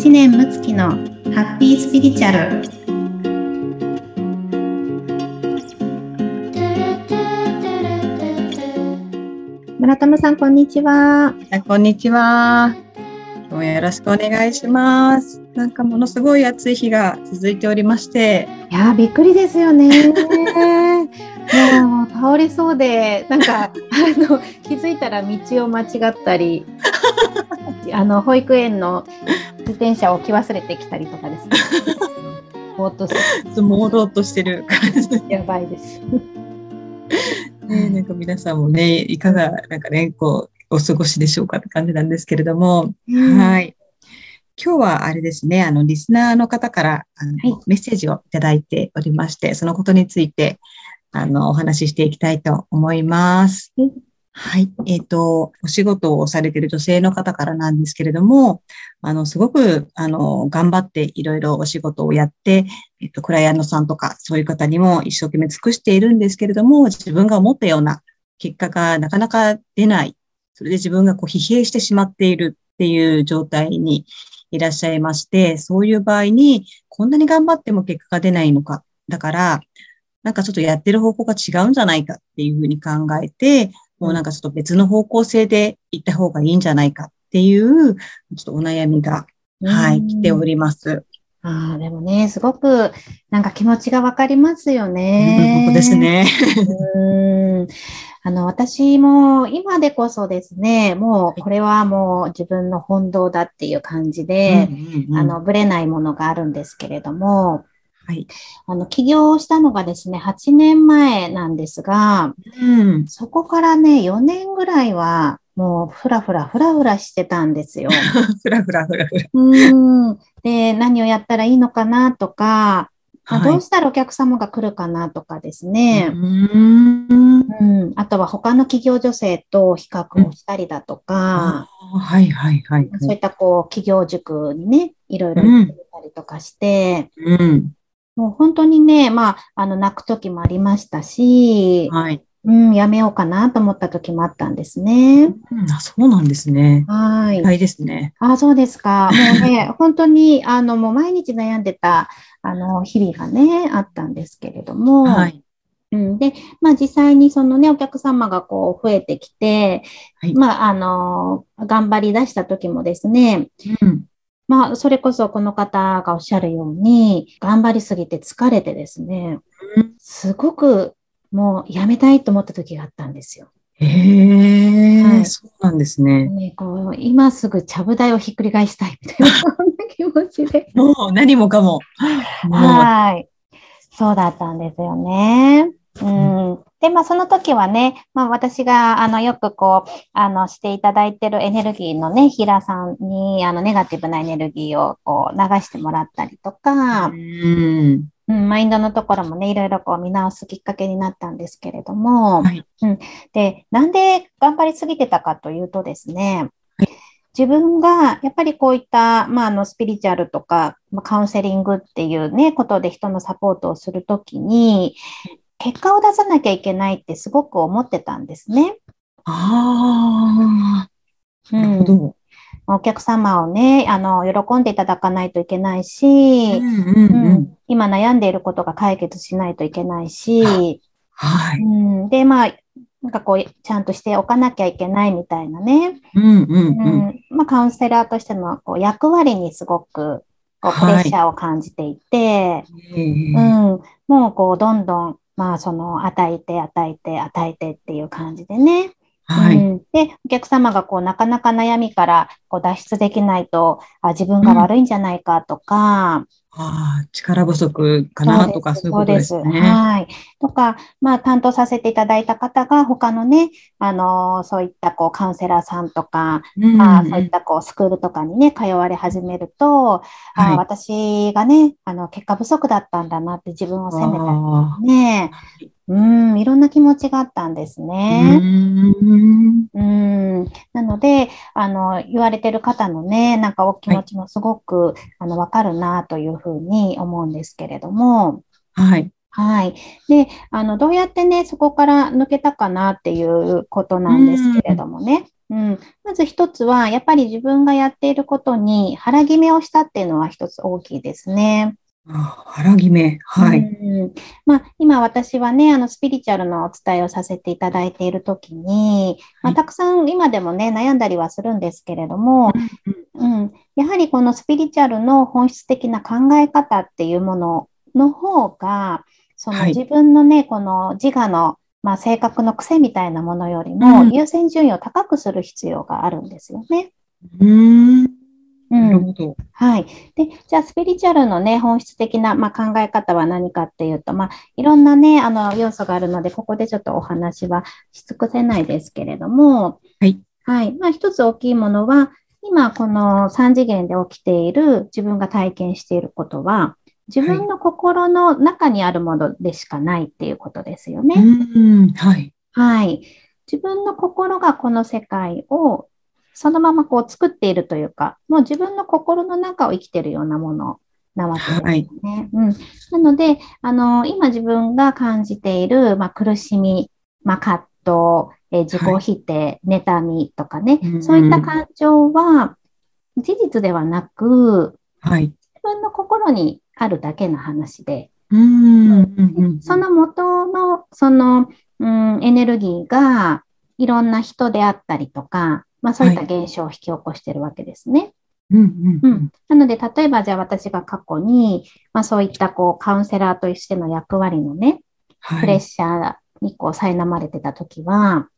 知念睦月のハッピースピリチュアル。村友さんこんにちは。あこんにちは。今日もよろしくお願いします。なんかものすごい暑い日が続いておりまして。いやびっくりですよね。もう倒れそうでなんかあの気づいたら道を間違ったり。あの保育園の自転車を置き忘れてきたりとかですね。ぼーっとする。朦朧としてる感じ。やばいです。ね、なんか皆さんもね、いかが、なんかね、こう、お過ごしでしょうかって感じなんですけれども、うん、はい。今日はあれですね、あの、リスナーの方からあの、はい、メッセージをいただいておりまして、そのことについて、あの、お話ししていきたいと思います。はい。はいえっ、ー、と、お仕事をされている女性の方からなんですけれども、あの、すごく、あの、頑張っていろいろお仕事をやって、えっ、ー、と、クライアントさんとか、そういう方にも一生懸命尽くしているんですけれども、自分が思ったような結果がなかなか出ない。それで自分がこう疲弊してしまっているっていう状態にいらっしゃいまして、そういう場合に、こんなに頑張っても結果が出ないのか。だから、なんかちょっとやってる方向が違うんじゃないかっていうふうに考えて、もうなんかちょっと別の方向性で行った方がいいんじゃないかっていう、ちょっとお悩みが、はい、来ております。ああ、でもね、すごくなんか気持ちがわかりますよね。本当ですね。うんあの、私も今でこそですね、もうこれはもう自分の本堂だっていう感じで、あの、ぶれないものがあるんですけれども、はい。あの、起業したのがですね、8年前なんですが、うん、そこからね、4年ぐらいは、もう、ふらふら、ふらふらしてたんですよ。ふらふら、ふらふら。うん。で、何をやったらいいのかなとか、はい、どうしたらお客様が来るかなとかですね。うんうん、あとは他の企業女性と比較をしたりだとか、うん、はいはいはい、そういったこう企業塾にね、いろいろ行ったりとかして、うん、もう本当にね、まあ、あの、泣く時もありましたし、はい。うん、やめようかなと思った時もあったんですね。うん、あそうなんですね。はい。はいですね。あそうですか。もうね、本当に、あの、もう毎日悩んでた、あの、日々がね、あったんですけれども、はい。うん、で、まあ実際にそのね、お客様がこう増えてきて、はい、まああの、頑張り出した時もですね、うん、まあ、それこそこの方がおっしゃるように、頑張りすぎて疲れてですね、すごくもうやめたいと思った時があったんですよ。へえ、はい、そうなんですね。ねこう今すぐちゃぶ台をひっくり返したいみたいな気持ちで。もう何もかも。はい。そうだったんですよね。うん。で、まあ、その時はね、まあ、私が、あの、よくこう、あの、していただいてるエネルギーのね、平さんに、あの、ネガティブなエネルギーを、こう、流してもらったりとか、うん、うん、マインドのところもね、いろいろこう、見直すきっかけになったんですけれども、はい、うん。で、なんで頑張りすぎてたかというとですね、自分がやっぱりこういった、まあ、あのスピリチュアルとか、まあ、カウンセリングっていうね、ことで人のサポートをするときに、結果を出さなきゃいけないってすごく思ってたんですね。ああ、なるほど。お客様をね、あの、喜んでいただかないといけないし、うんうんうん、今悩んでいることが解決しないといけないし、はい。うん、で、まあ、なんかこう、ちゃんとしておかなきゃいけないみたいなね。うんうんうん。うん、まあ、カウンセラーとしてのこう役割にすごくこうプレッシャーを感じていて、はい、うん、もうこう、どんどんまあ、その、与えて、与えて、与えてっていう感じでね。はい、うん、で、お客様がこう、なかなか悩みからこう脱出できないと、あ、自分が悪いんじゃないかとか、ああ、力不足かなとか、そういうことですね。す。はい。とか、まあ、担当させていただいた方が、他のね、あの、そういったこう、カウンセラーさんとか、うん、まあ、そういったこう、スクールとかにね、通われ始めると、はい、あ私がね、あの、結果不足だったんだなって自分を責めたりね、うん、いろんな気持ちがあったんですね。うん、なので、あの、言われてる方のね、なんかお気持ちもすごく、はい、あの、わかるなというふうに思うんですけれども。はい。はい。で、あの、どうやってね、そこから抜けたかなっていうことなんですけれどもね。うん、まず一つは、やっぱり自分がやっていることに腹決めをしたっていうのは一つ大きいですね。あ腹決。め。はい。うん、まあ、今私はね、あの、スピリチュアルのお伝えをさせていただいているときに、まあ、たくさん今でもね、悩んだりはするんですけれども、うん、うん、やはりこのスピリチュアルの本質的な考え方っていうものの方が、その自分のね、はい、この自我の、まあ、性格の癖みたいなものよりも優先順位を高くする必要があるんですよね。うんなるほど。はい。で、じゃあ、スピリチュアルのね、本質的な、まあ、考え方は何かっていうと、まあ、いろんなね、あの、要素があるので、ここでちょっとお話はし尽くせないですけれども、はい。はい。まあ、一つ大きいものは、今、この3次元で起きている自分が体験していることは、自分の心の中にあるものでしかないっていうことですよね。はい。はい。はい。自分の心がこの世界をそのままこう作っているというか、もう自分の心の中を生きているようなものなわけですね。はい、うん、なので、あの、今自分が感じている、まあ、苦しみ、まあ、葛藤、え自己否定、はい、妬みとかね、そういった感情は事実ではなく、はい、自分の心にあるだけの話で、うん。その元のその、うん、エネルギーがいろんな人であったりとか、まあ、そういった現象を引き起こしているわけですね。うんうん、なので、例えばじゃあ私が過去に、まあ、そういったこうカウンセラーとしての役割のね、はい、プレッシャーにこう苛まれてた時は、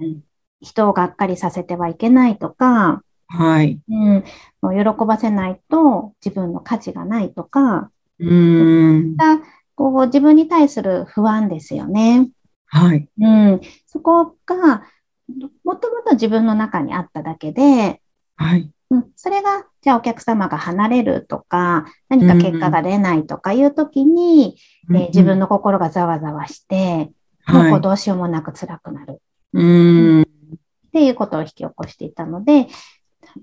うん、人をがっかりさせてはいけないとか、はい。うん、もう喜ばせないと自分の価値がないとか、うん。こう自分に対する不安ですよね。はい。うん。そこが、もともと自分の中にあっただけで、はい。うん、それが、じゃあお客様が離れるとか、何か結果が出ないとかいうときに、うん、えー、自分の心がざわざわして、もうこうどうしようもなく辛くなる。うん。っていうことを引き起こしていたので、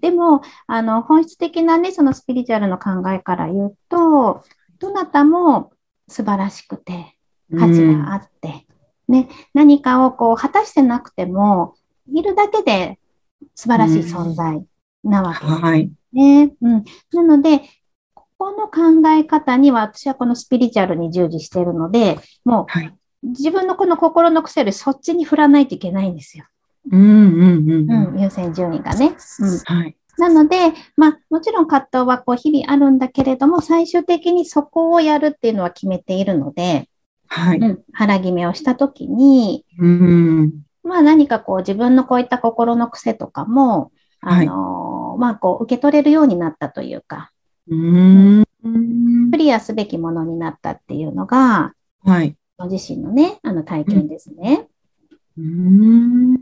でも、あの、本質的なね、そのスピリチュアルの考えから言うと、どなたも素晴らしくて、価値があって、うん、ね、何かをこう果たしてなくても、いるだけで素晴らしい存在なわけですね。うん、はい、うん。なので、ここの考え方には、私はこのスピリチュアルに従事しているので、もう、はい、自分のこの心の癖よりそっちに振らないといけないんですよ。うんうんうん、うん、優先順位がね。うん、はい。なので、まあ、もちろん葛藤はこう日々あるんだけれども、最終的にそこをやるっていうのは決めているので、はい。うん、腹決めをしたときに、うん、まあ何かこう自分のこういった心の癖とかも、あの、はい、まあこう受け取れるようになったというか、うん、クリアすべきものになったっていうのが、はい。自身のね、あの体験ですね。うん、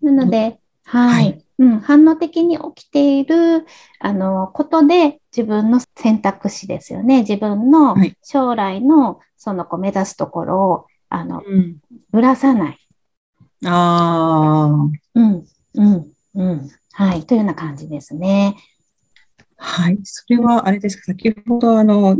なので、はい、はい、うん、反応的に起きているあのことで自分の選択肢ですよね。自分の将来のそのこう目指すところをあの、うん、ぶらさない。ああ。うん、うん、うん。はい。というような感じですね。はい。それは、あれですか、先ほど、あの、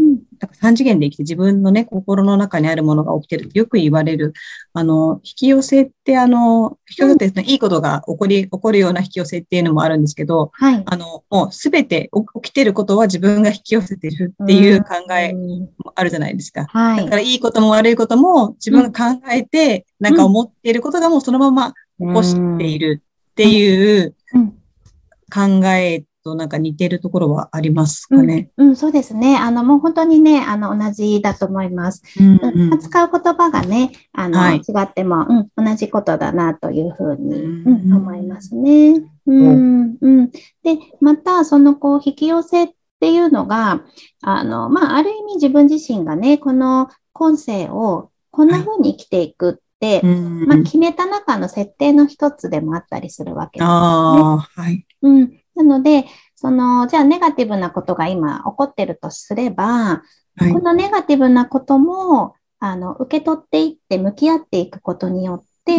三次元で生きて自分のね、心の中にあるものが起きてるよく言われる、あの、引き寄せって、あの、引き寄せって、いいことが起こり、起こるような引き寄せっていうのもあるんですけど、はい。あの、もうすべて起きてることは自分が引き寄せてるっていう考えもあるじゃないですか。はい。だからいいことも悪いことも自分が考えて、なんか思っていることがもうそのまま起こしているっていう考えとなんか似てるところはありますかね？うん、うん、そうですね。あの、もう本当にね、あの、同じだと思います。うん、うん、使う言葉がね、あの、はい、違っても、うん、同じことだなというふうに、うん、思いますね。うん、うん。で、また、その、こう、引き寄せっていうのが、あの、まあ、ある意味自分自身がね、この今世をこんな風に生きていくって、はい、まあ、決めた中の設定の一つでもあったりするわけですね。はい。うん。なので、その、じゃあネガティブなことが今起こってるとすれば、はい、このネガティブなことも、あの、受け取っていって向き合っていくことによって、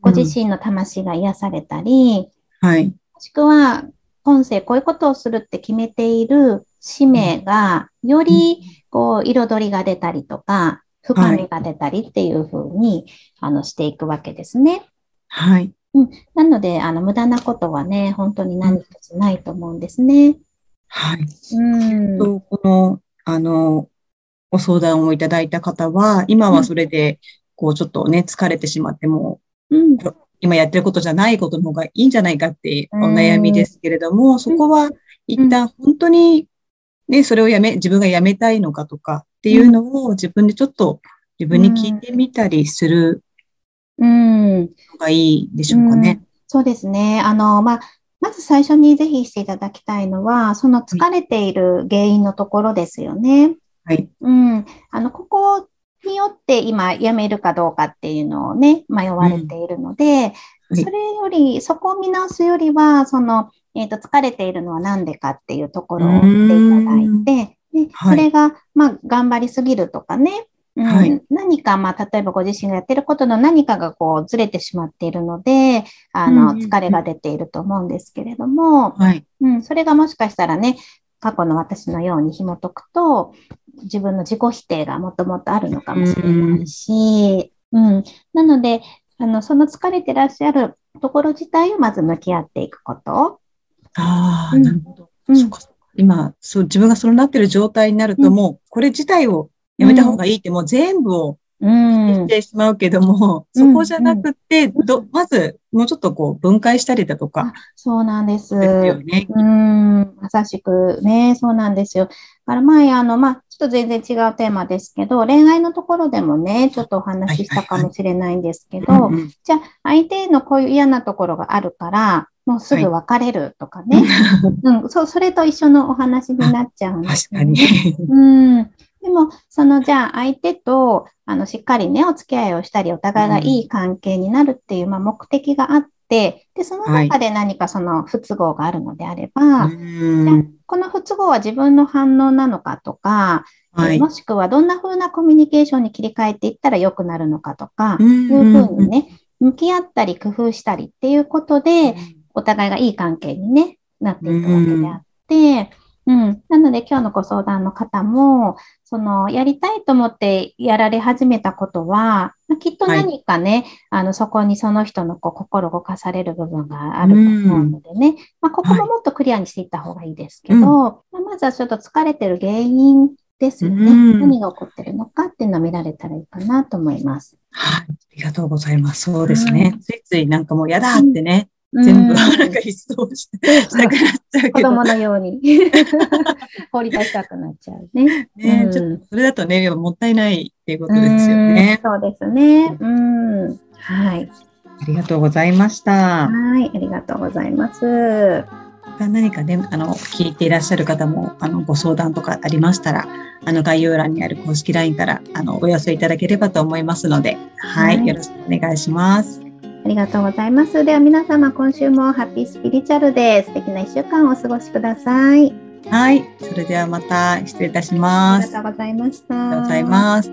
ご自身の魂が癒されたり、はい。もしくは、今世こういうことをするって決めている使命が、より、こう、彩りが出たりとか、深みが出たりっていうふうに、あの、していくわけですね。はい。うん、なので、あの、無駄なことはね、本当に何一つないと思うんですね。はい。うん。と、この、あの、ご相談をいただいた方は、今はそれで、こう、ちょっとね、疲れてしまっても、うん、今やってることじゃないことの方がいいんじゃないかってお悩みですけれども、そこは一旦本当にね、それをやめ、自分がやめたいのかとかっていうのを自分でちょっと自分に聞いてみたりするのがいいでしょうかね。うんうん、そうですね。あの、まあ、まず最初にぜひしていただきたいのは、その疲れている原因のところですよね。はい。うん。あの、ここによって今辞めるかどうかっていうのをね、迷われているので、うん、それより、そこを見直すよりは、その、えっ、ー、と、疲れているのは何でかっていうところを見ていただいて、でそれが、まあ、頑張りすぎるとかね、うん。はい、何か、まあ、例えばご自身がやってることの何かがこうずれてしまっているので、あの、疲れが出ていると思うんですけれども、はい、うん、それがもしかしたらね、過去の私のように紐解くと、自分の自己否定がもともとあるのかもしれないし、うん、なので、あの、その疲れてらっしゃるところ自体をまず向き合っていくこと。ああ、うん、なるほど。うん、今そう、自分がそうなってる状態になると、もう、これ自体をやめた方がいいって、もう全部をしてしまうけども、うん、そこじゃなくて、ど、まず、もうちょっとこう、分解したりだとか。そうなんです。ですよね。うん、まさしくね、そうなんですよ。だから前、あの、まあ、ちょっと全然違うテーマですけど、恋愛のところでもね、ちょっとお話ししたかもしれないんですけど、じゃあ、相手のこういう嫌なところがあるから、もうすぐ別れるとかね。はい、うん、そそれと一緒のお話になっちゃうんですよ、ね、確かに。うん。でも、そのじゃあ相手と、あの、しっかりね、お付き合いをしたり、お互いがいい関係になるっていう、まあ、目的があって、で、その中で何かその不都合があるのであれば、はい、じゃあこの不都合は自分の反応なのかとか、はい、もしくはどんな風なコミュニケーションに切り替えていったら良くなるのかとか、いうふうにね、向き合ったり工夫したりっていうことで、お互いがいい関係に、ね、なっていくわけであって、うん、今日のご相談の方も、そのやりたいと思ってやられ始めたことは、まあ、きっと何かね、はい、あのそこにその人のこう心動かされる部分があると思うのでね、まあ、ここももっとクリアにしていった方がいいですけど、はい、まあ、まずはちょっと疲れてる原因ですよね。何が起こってるのかっていうのを見られたらいいかなと思います。はい、ありがとうございます。そうですね。ついついなんかもう嫌だってね、全部、なんか一掃ししたくなっちゃうけど。子供のように。放り出したくなっちゃうね。ね、うん、ちょっと、それだとね、もったいないっていうことですよね。うそうですね。うん。はい。ありがとうございました。はい、ありがとうございます。何かね、あの、聞いていらっしゃる方も、あの、ご相談とかありましたら、あの、概要欄にある公式 LINE から、あの、お寄せいただければと思いますので、はい、はい、よろしくお願いします。ありがとうございます。では皆様、今週もハッピースピリチュアルで素敵な1週間をお過ごしください。はい。それではまた失礼いたします。ありがとうございました。ありがとうございます。